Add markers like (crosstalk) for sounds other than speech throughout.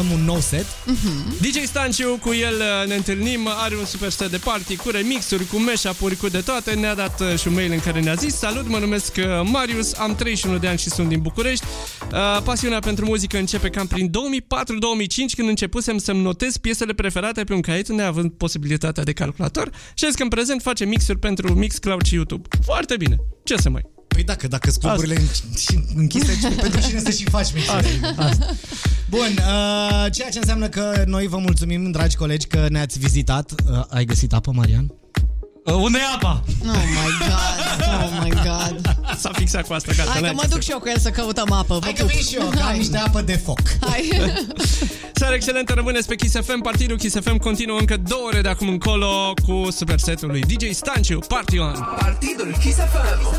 aflăm un nou set. DJ Stanciu, cu el uh, ne întâlnim, are un super set de party cu remixuri, cu mashup-uri, cu de toate. Ne-a dat uh, și un mail în care ne-a zis Salut, mă numesc uh, Marius, am 31 de ani și sunt din București. Uh, Pasiunea pentru muzică începe cam prin 2004-2005 când începusem să-mi notez piesele preferate pe un caiet neavând posibilitatea de calculator și azi că în prezent face mixuri pentru Mixcloud și YouTube. Foarte bine. Ce să mai? Păi dacă, dacă cluburile în- și închise, pentru cine să și faci mixuri? Bun, uh, ceea ce înseamnă că noi vă mulțumim, dragi colegi, că ne-ați vizitat. Uh, ai găsit apă, Marian? Uh, unde e apa? Oh my god, oh my god. (laughs) S-a fixat cu asta, gata. Hai că n-ai mă ce duc să- și eu cu el să căutăm apă. Vă Hai că pup. vin și eu, că am niște apă de foc. Hai. (laughs) Seara excelentă, rămâneți pe Kiss FM, partidul Kiss FM continuă încă două ore de acum încolo cu super setul lui DJ Stanciu, Party On. Partidul Kiss FM.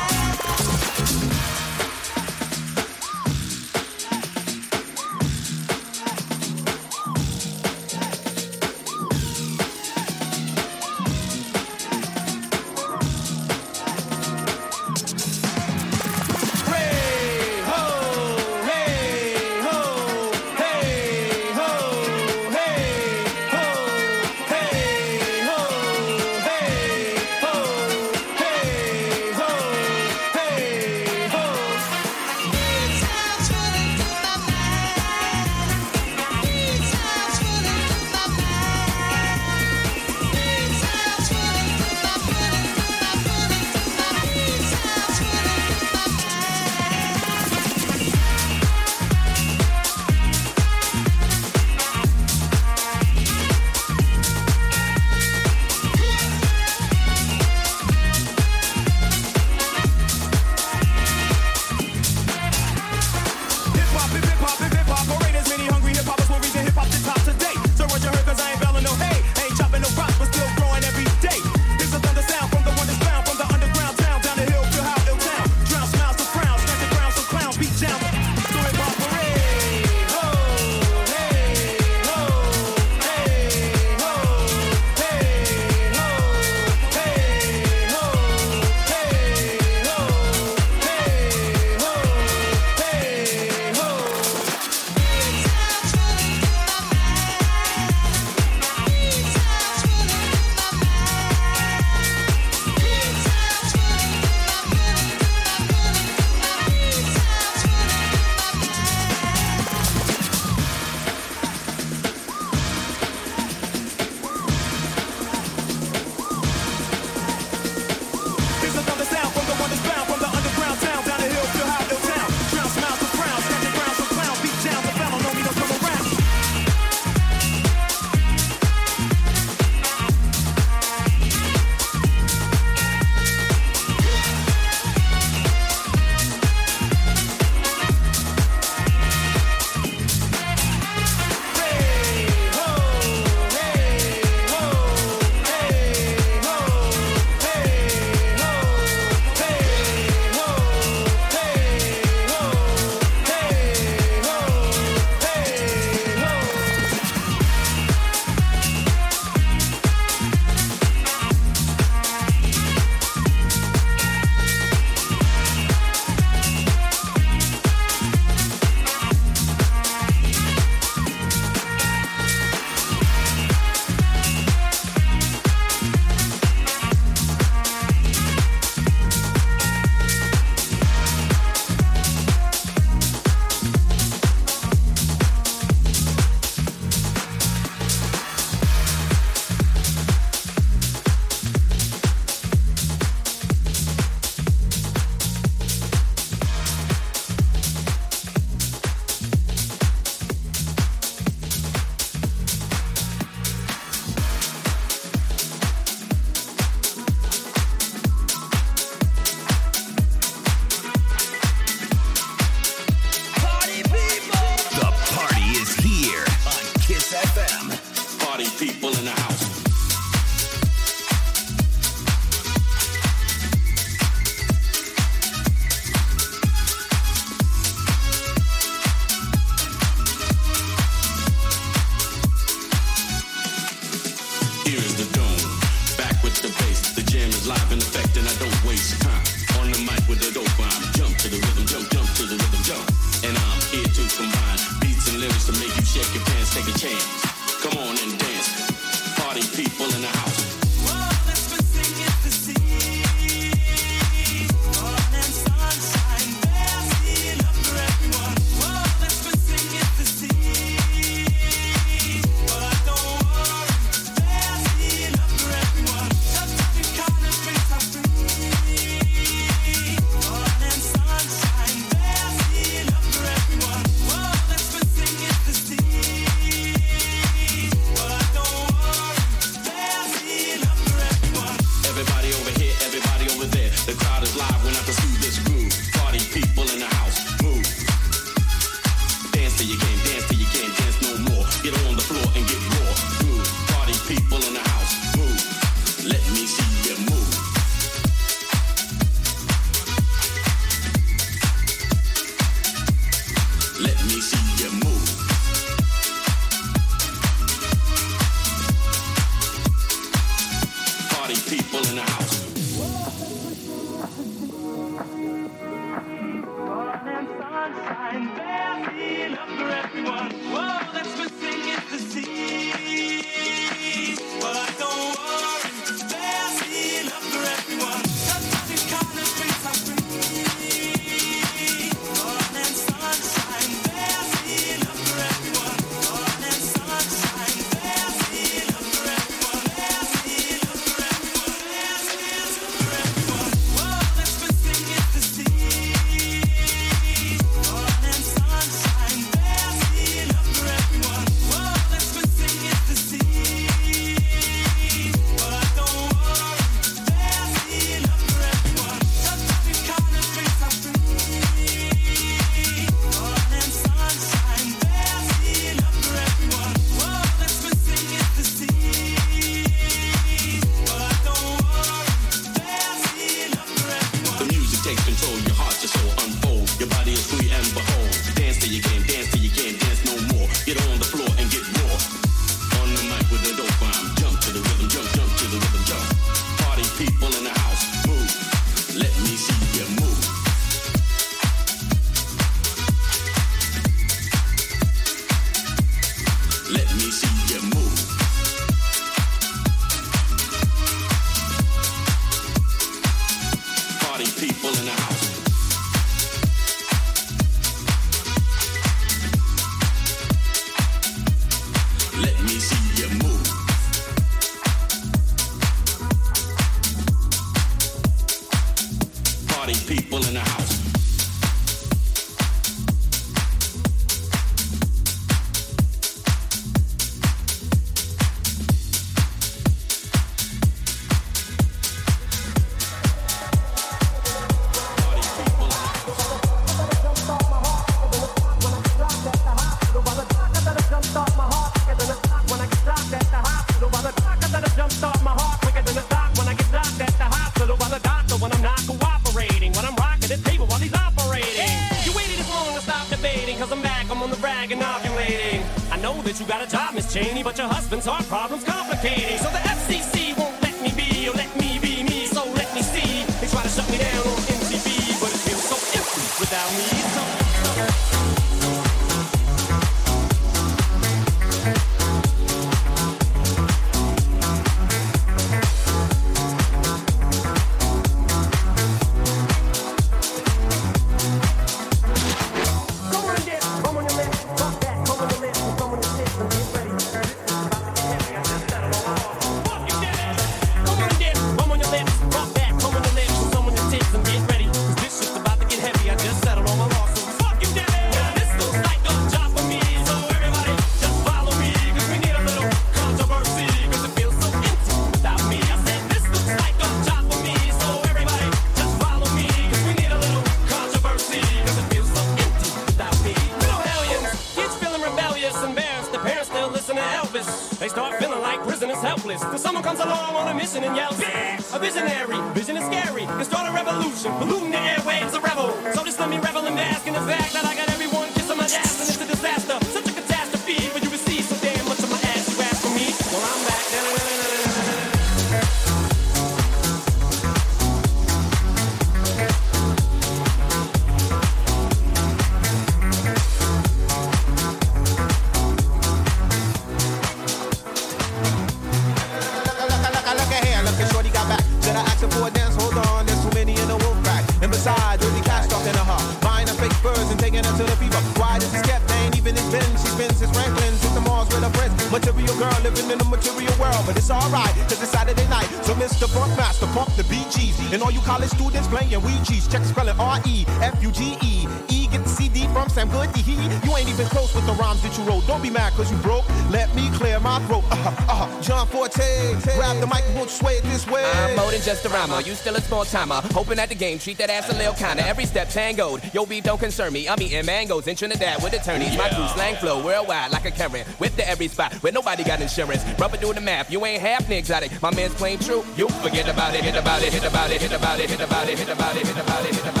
just. You still a small timer. Hoping at the game, treat that ass a little kinda. Every step tangoed. Yo, beef don't concern me. I'm eating mangoes in Trinidad with attorneys. My crew slang flow worldwide like a current. Whip to every spot where nobody got insurance. Rubber do the map. You ain't half exotic. My man's playing true. You forget about it, hit about it, hit about it, hit about it, hit about it, hit about it, hit about it, hit about it, hit about it.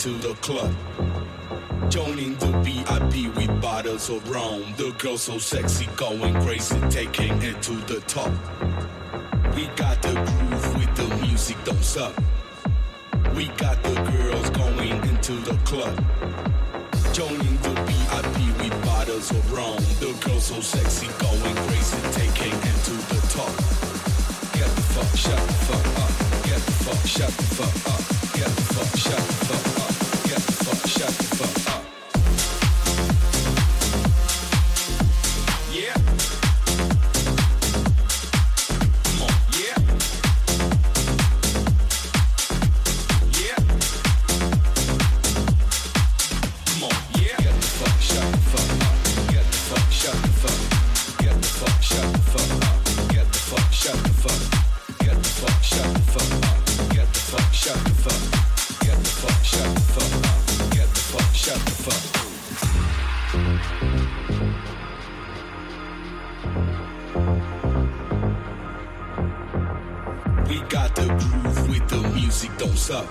to the club. Joining the VIP with bottles of rum. The girl so sexy, going crazy, taking it to the top. We got the groove with the music, don't suck. We got the girls going into the club. Joining the VIP with bottles of rum. The girl so sexy, going crazy, taking it to the top. Get the fuck, shut the fuck up. Get the fuck, shut the fuck those up.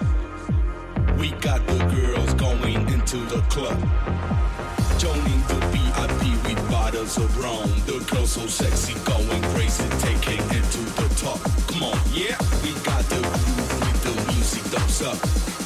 We got the girls going into the club. Joining the VIP with bottles of rum. The girls so sexy, going crazy, taking it to the top. Come on, yeah. We got the groove with the music thumbs up.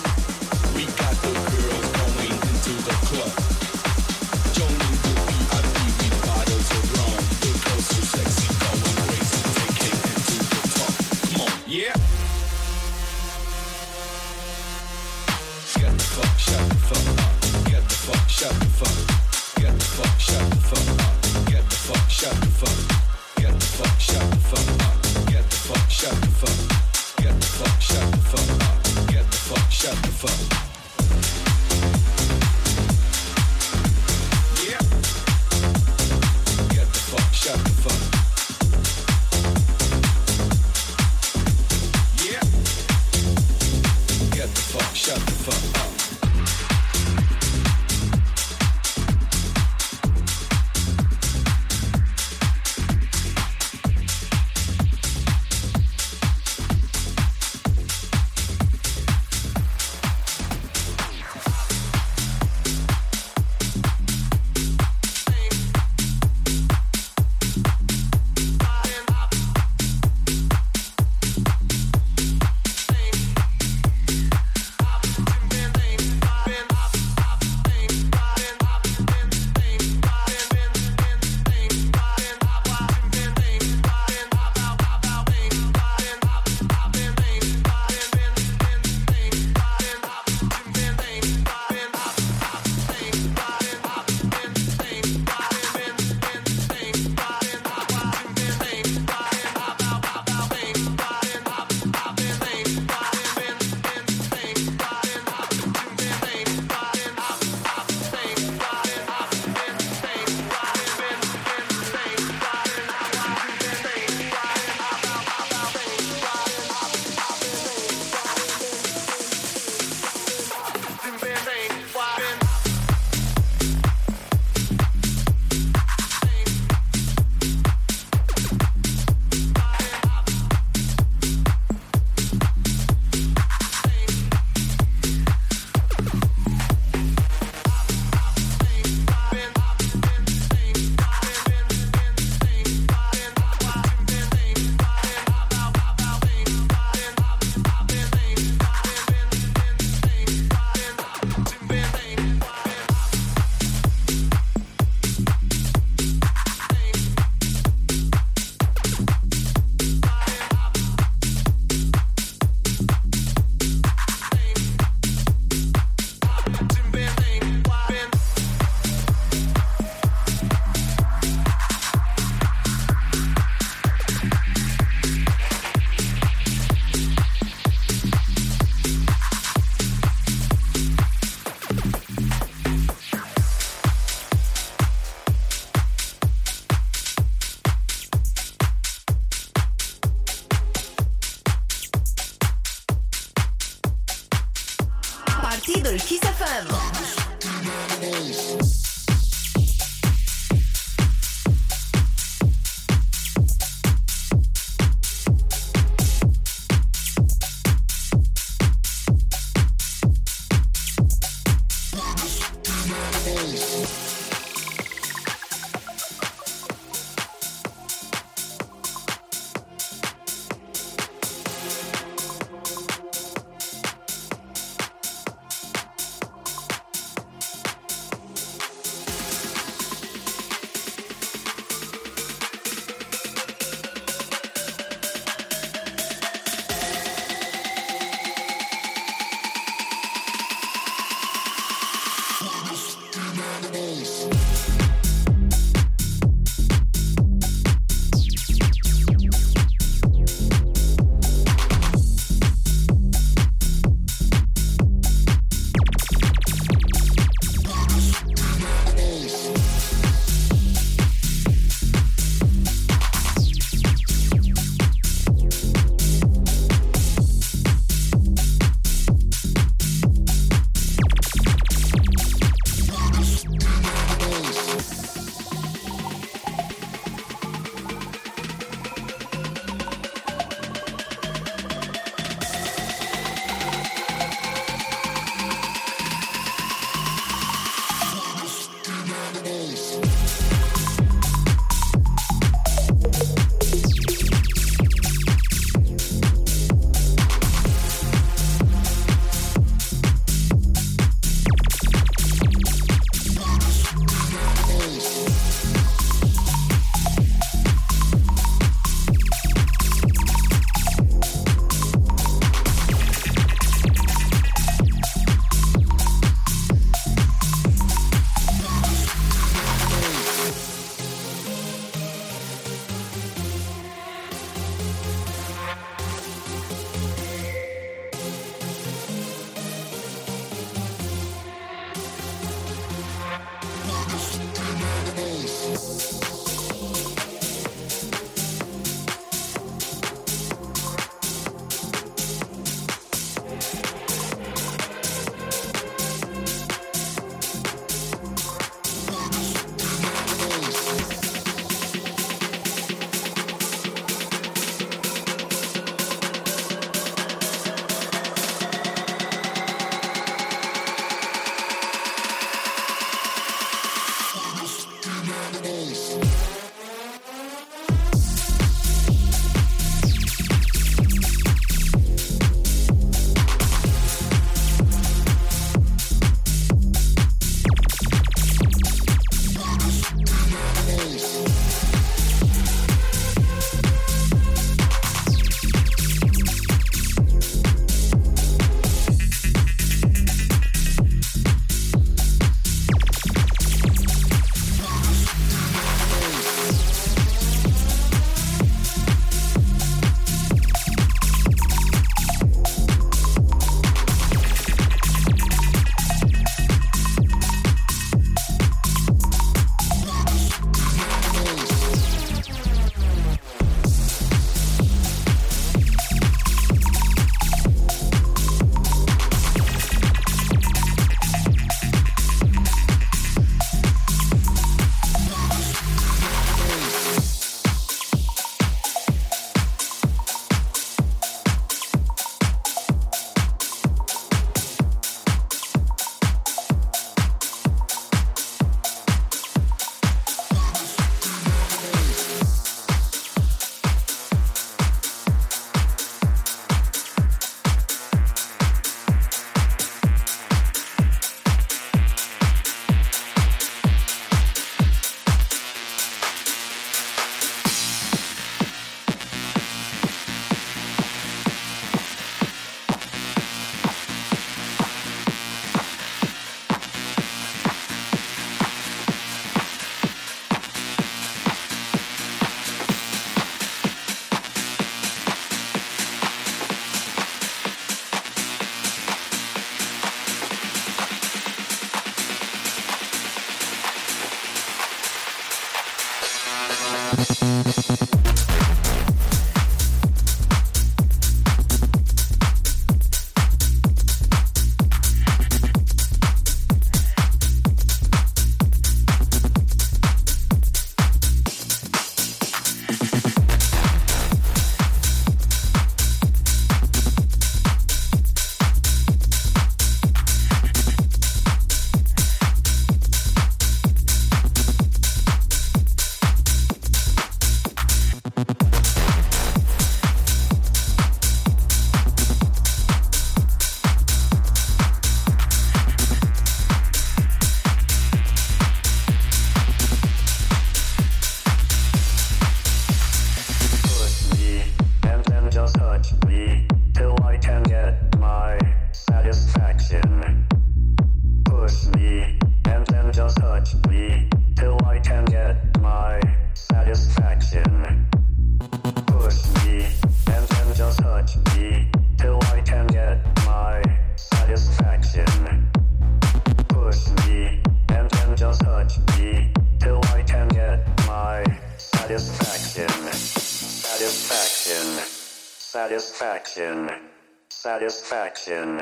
Satisfaction.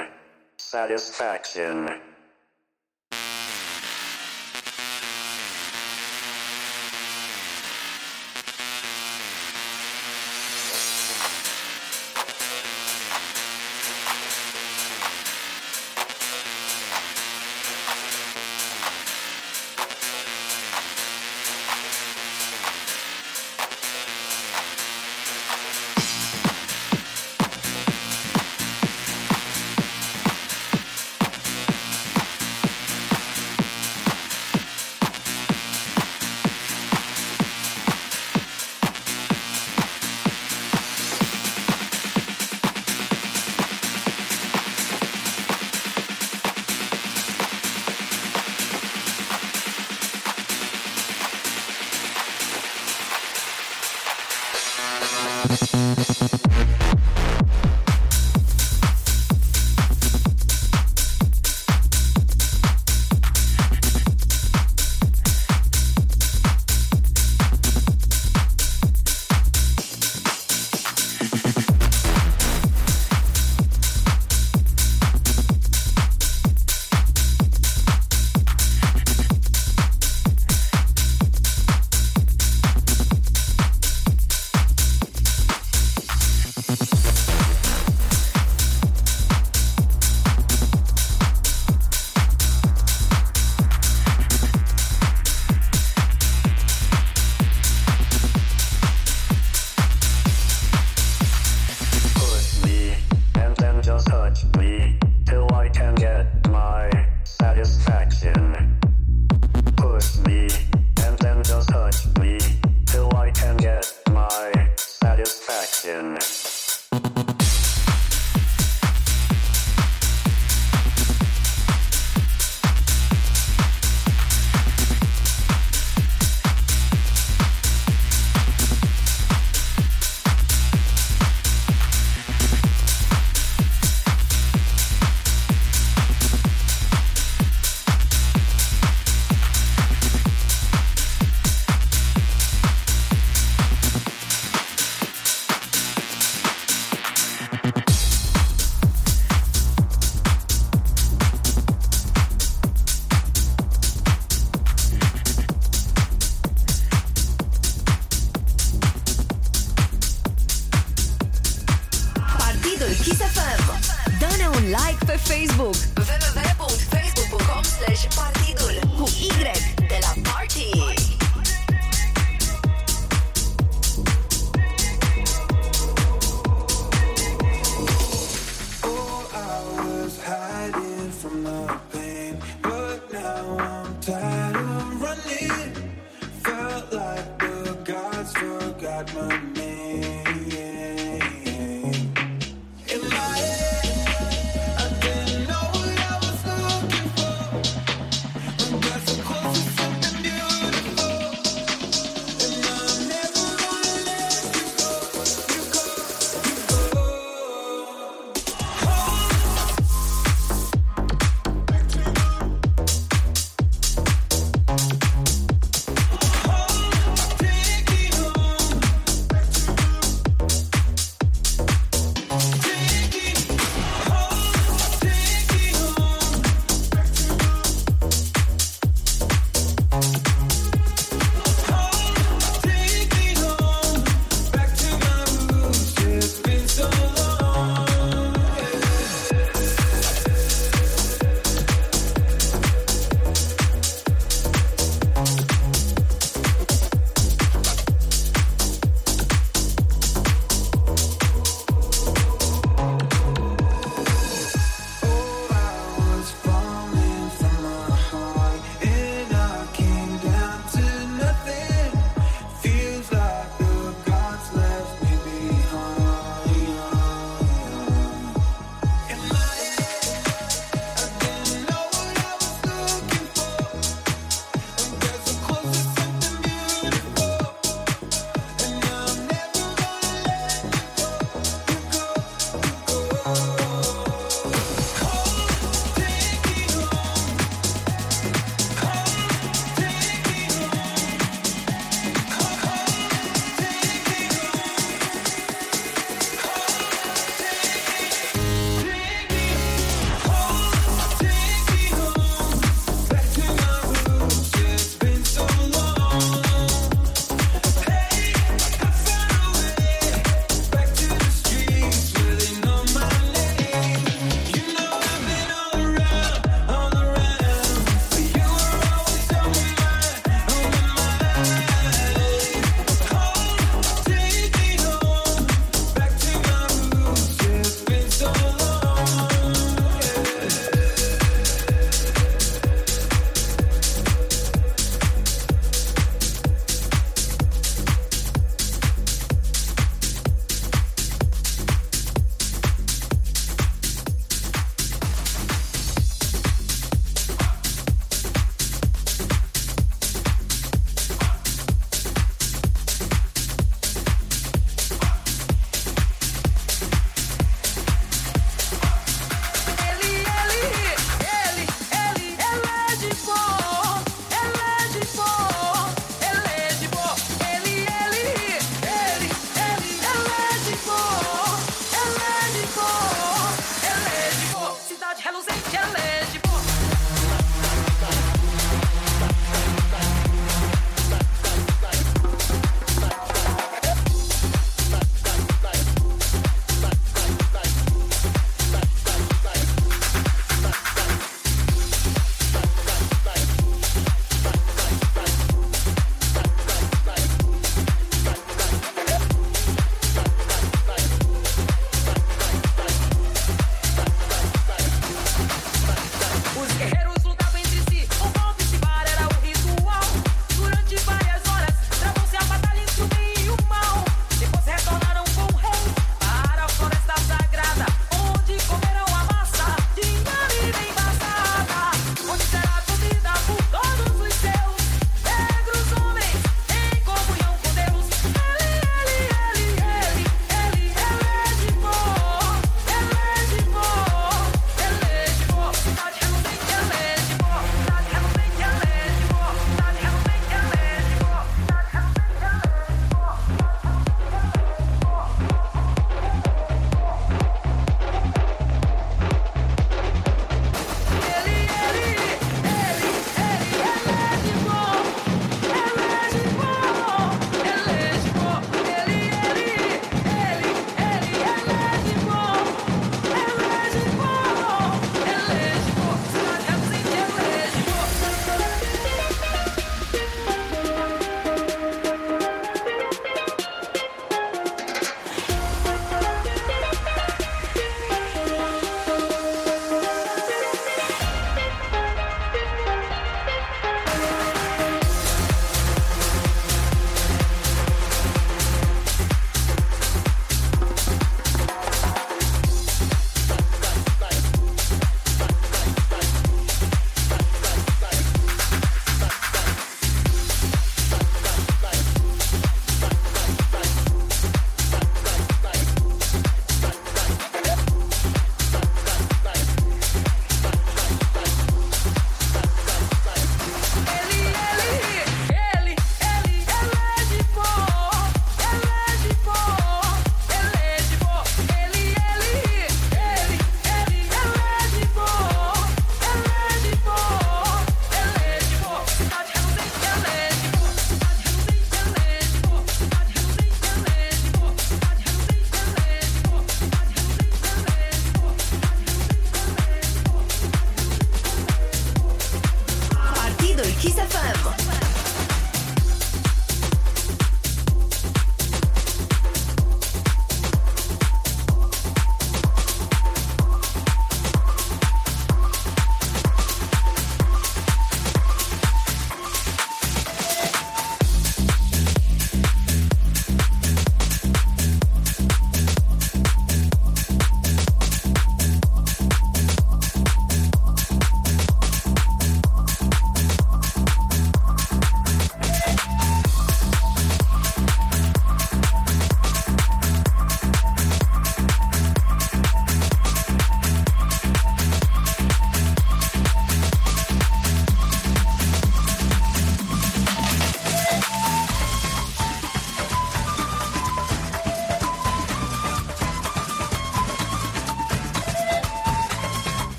Satisfaction.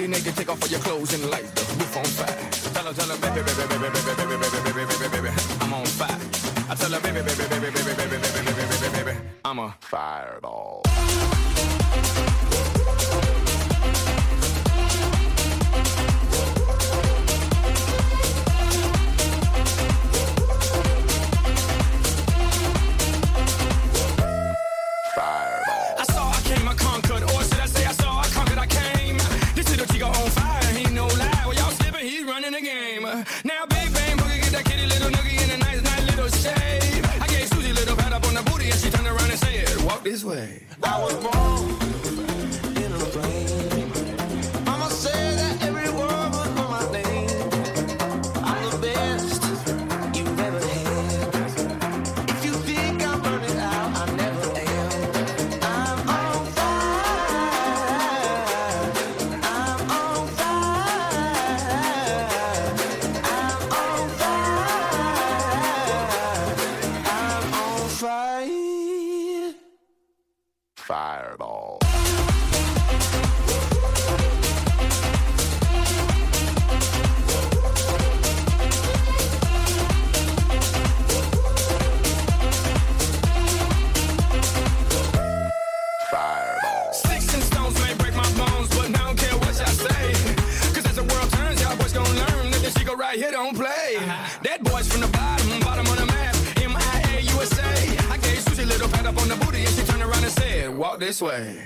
booty take off all your clothes and light. way.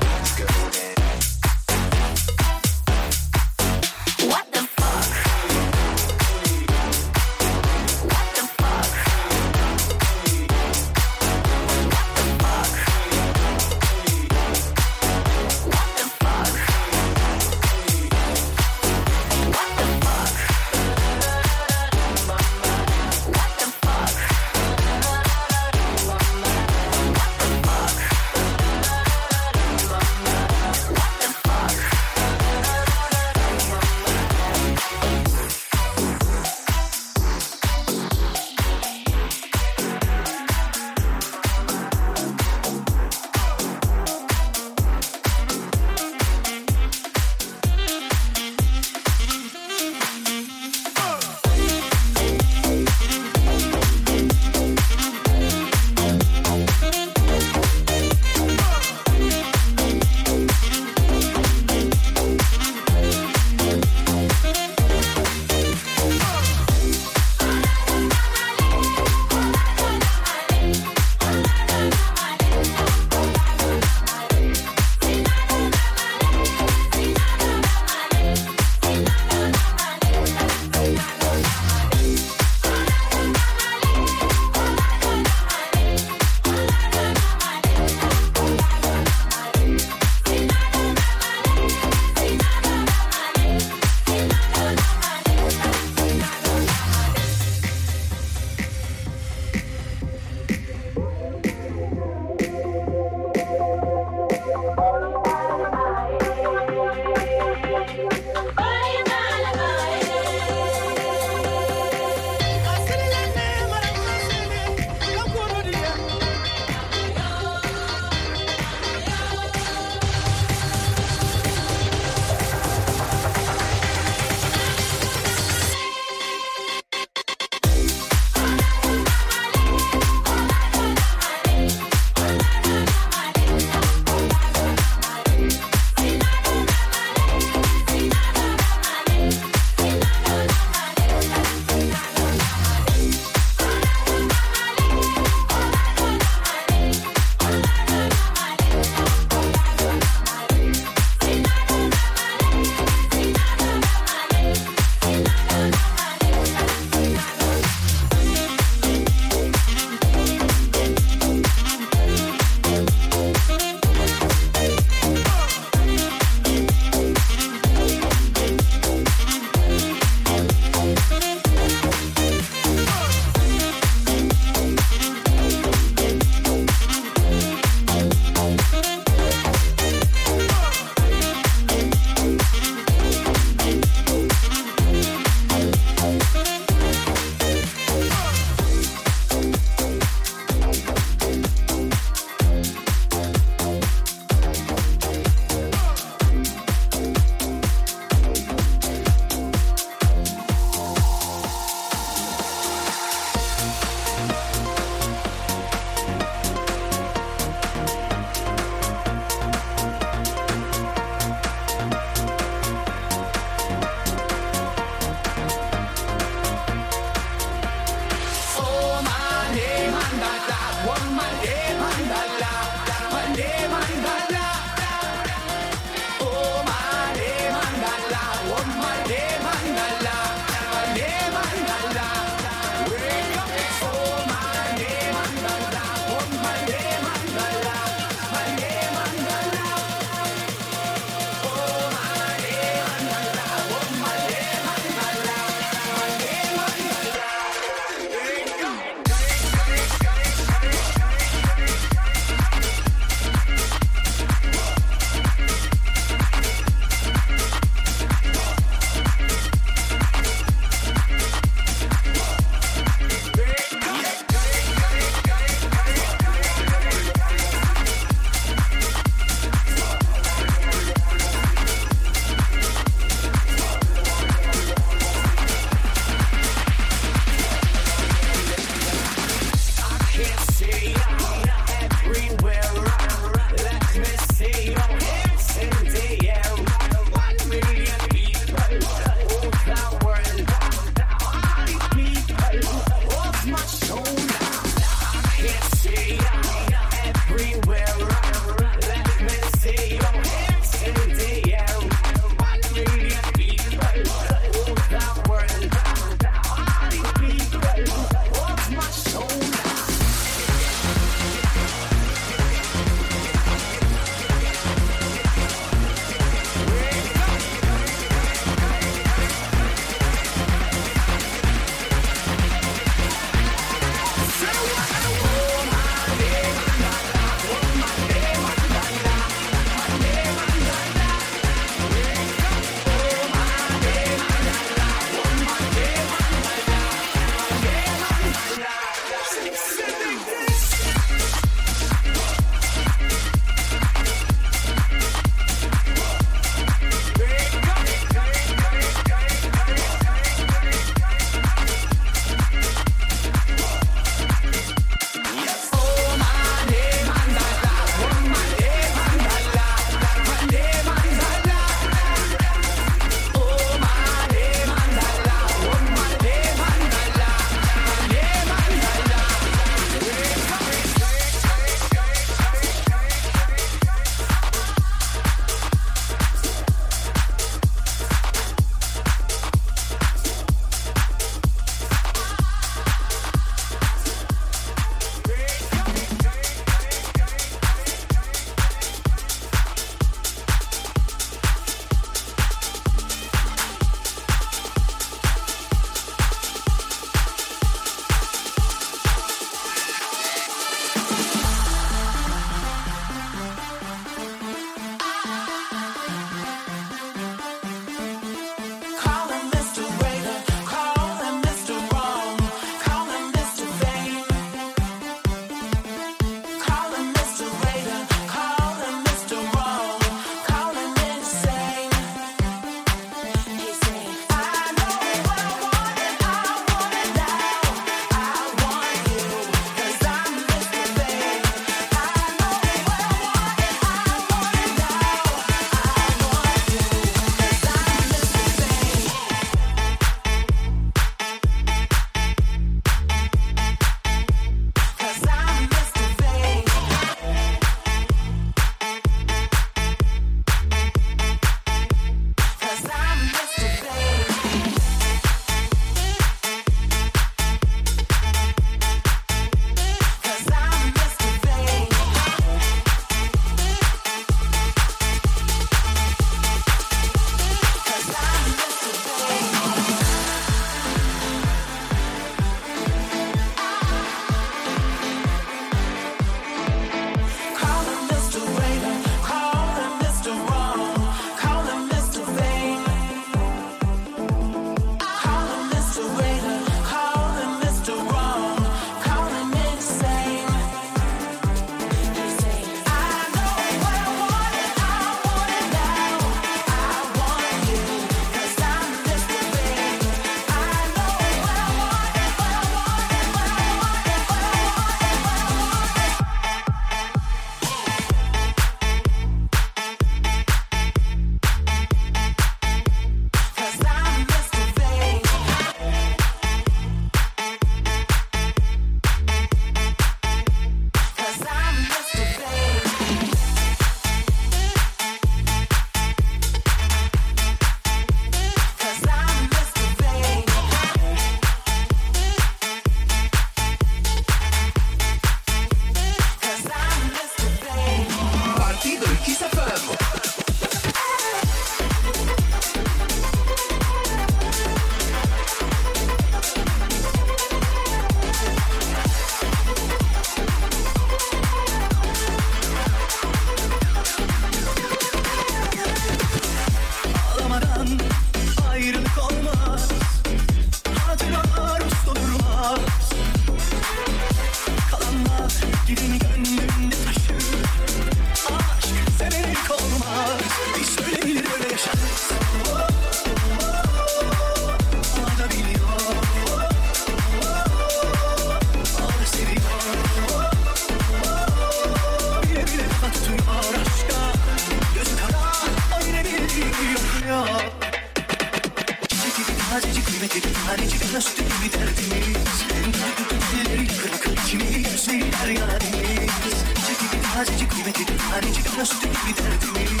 değil derdimiz. Entel kötüleri kırık kırık kimi gözler yarimiz Çekip tazecik kıymetli tanecik nasıl değil derdimiz.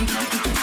Entel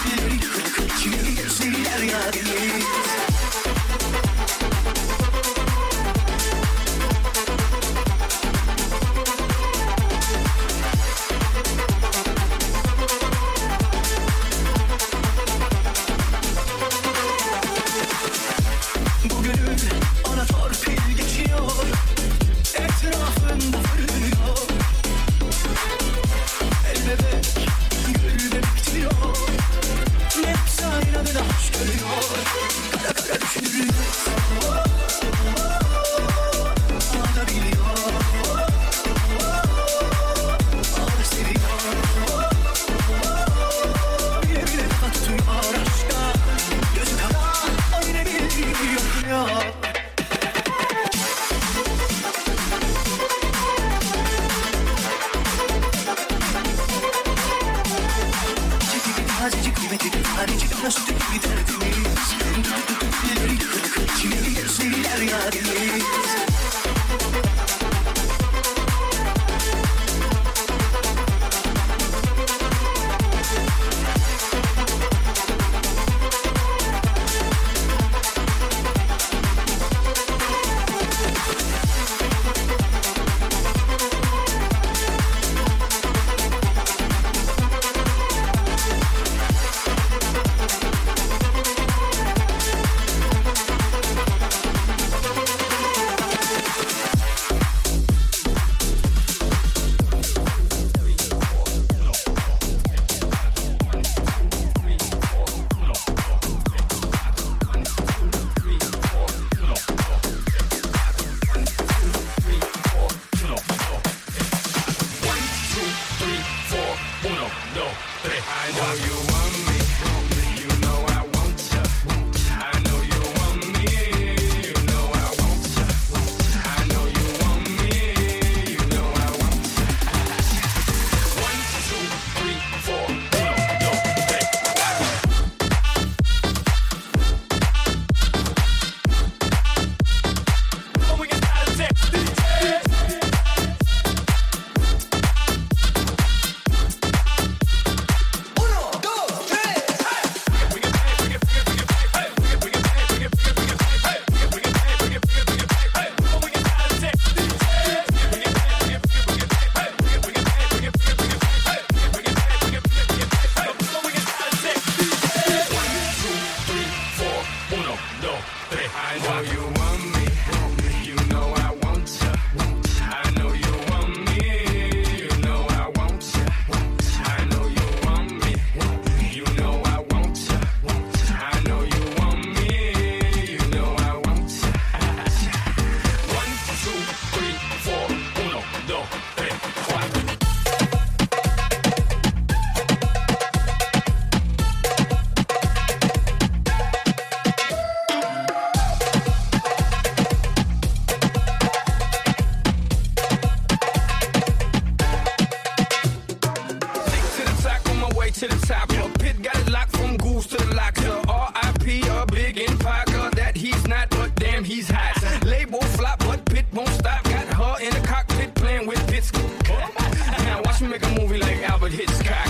Albert Hitchcock.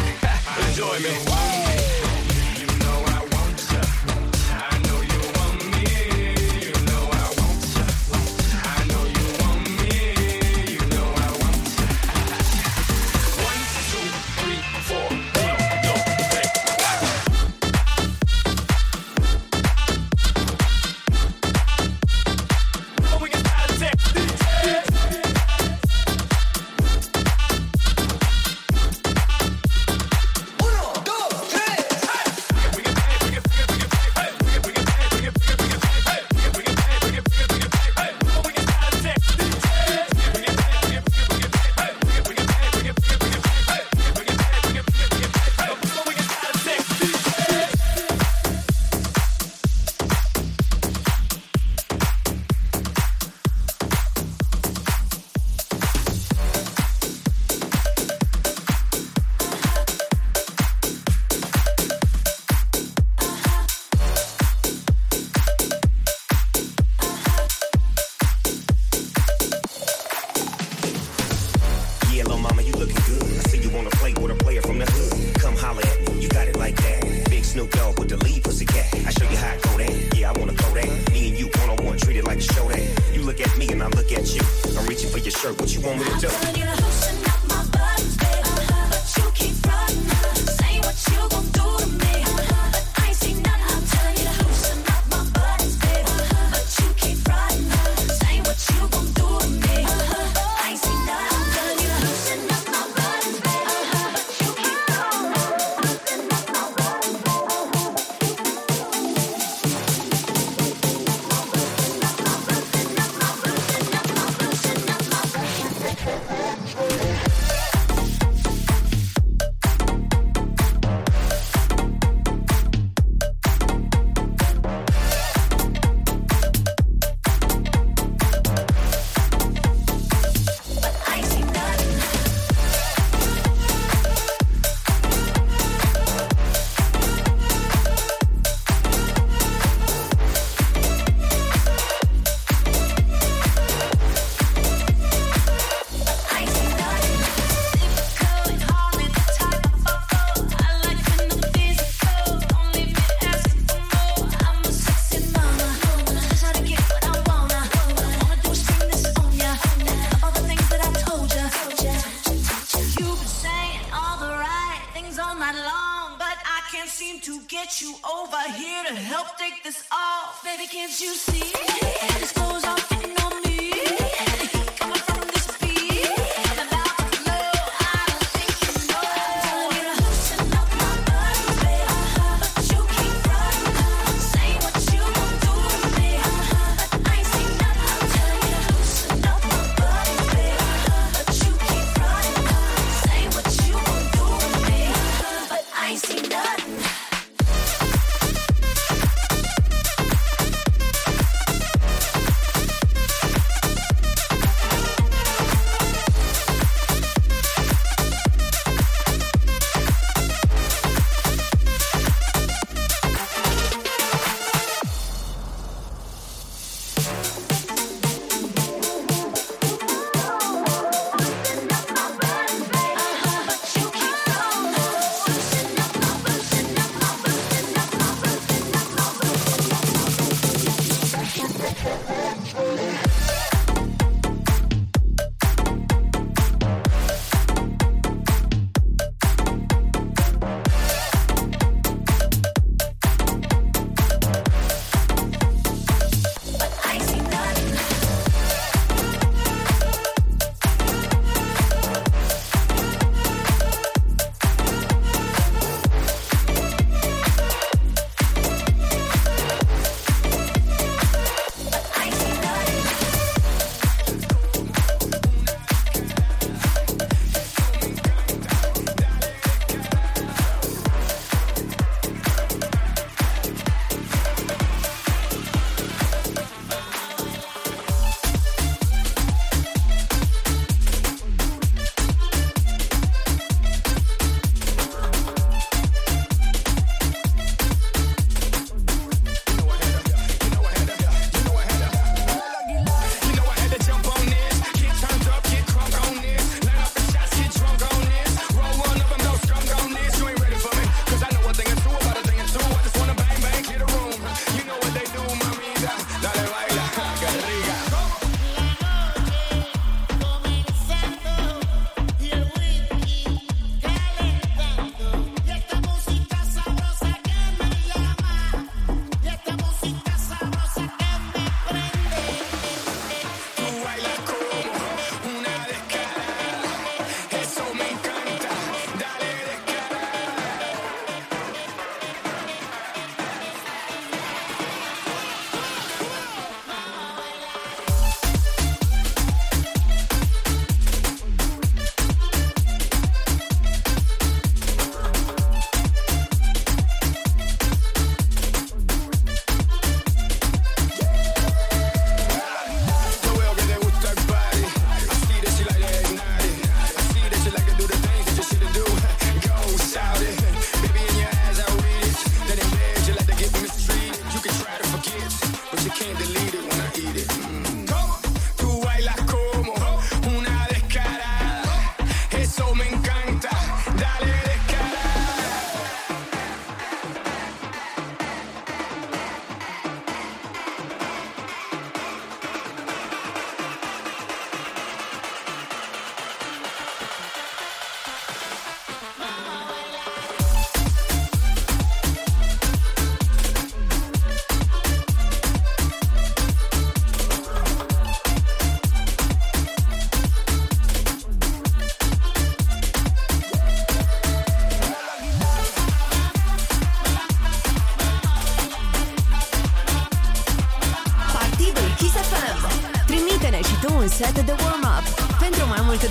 (laughs) Enjoy me.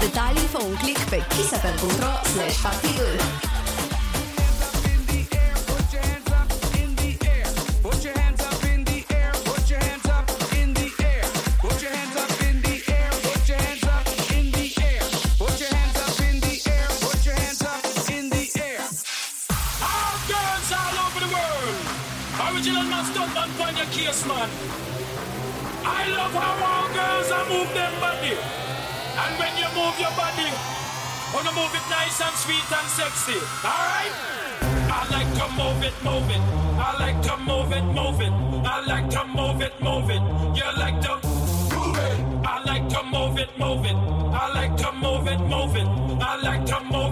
detalji pa v klikpekisa.com slash faktor. moving. I like to move.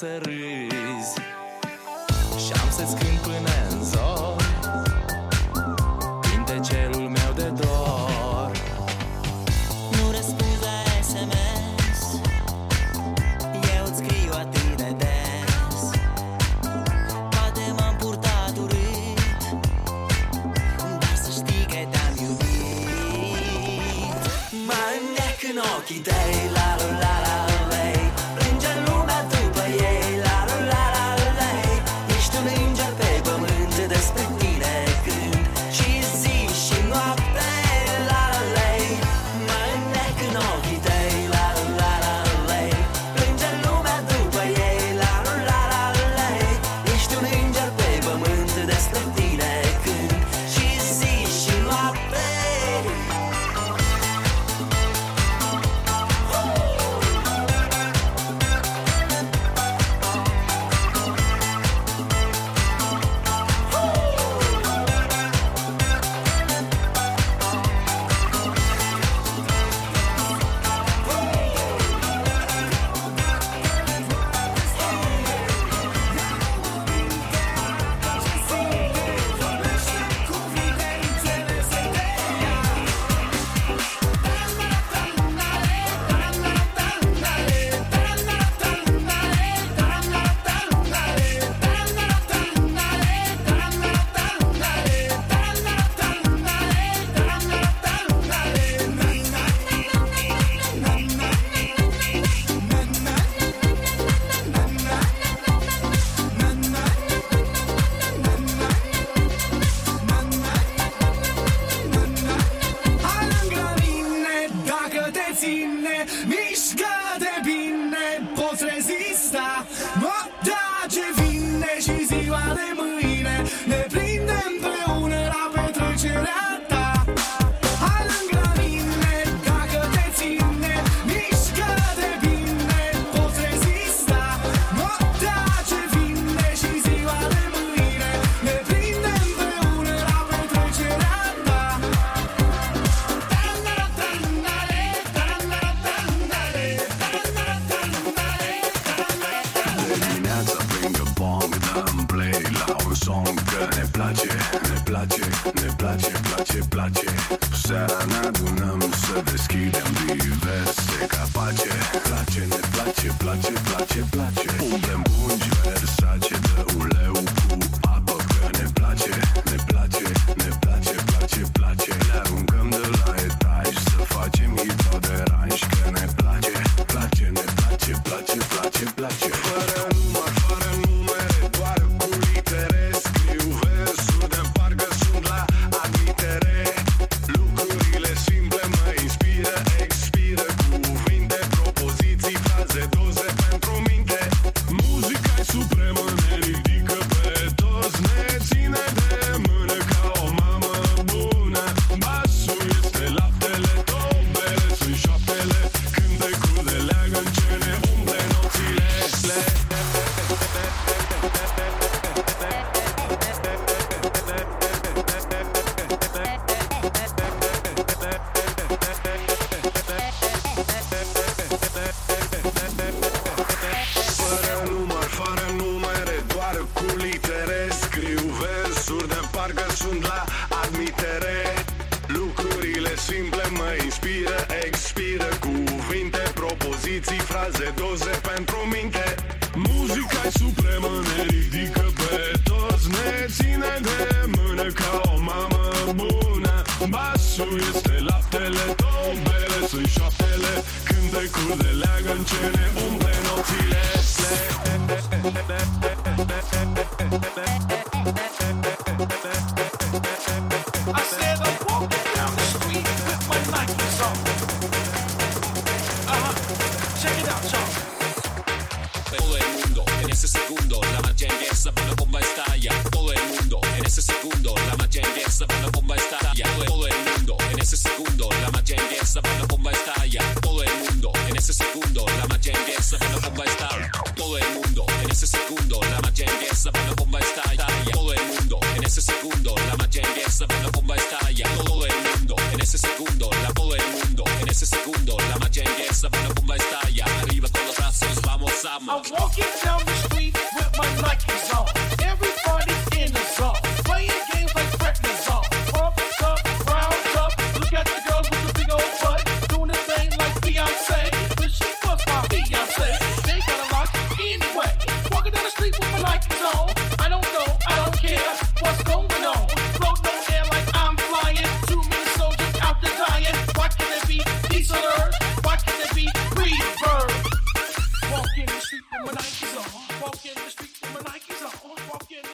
серый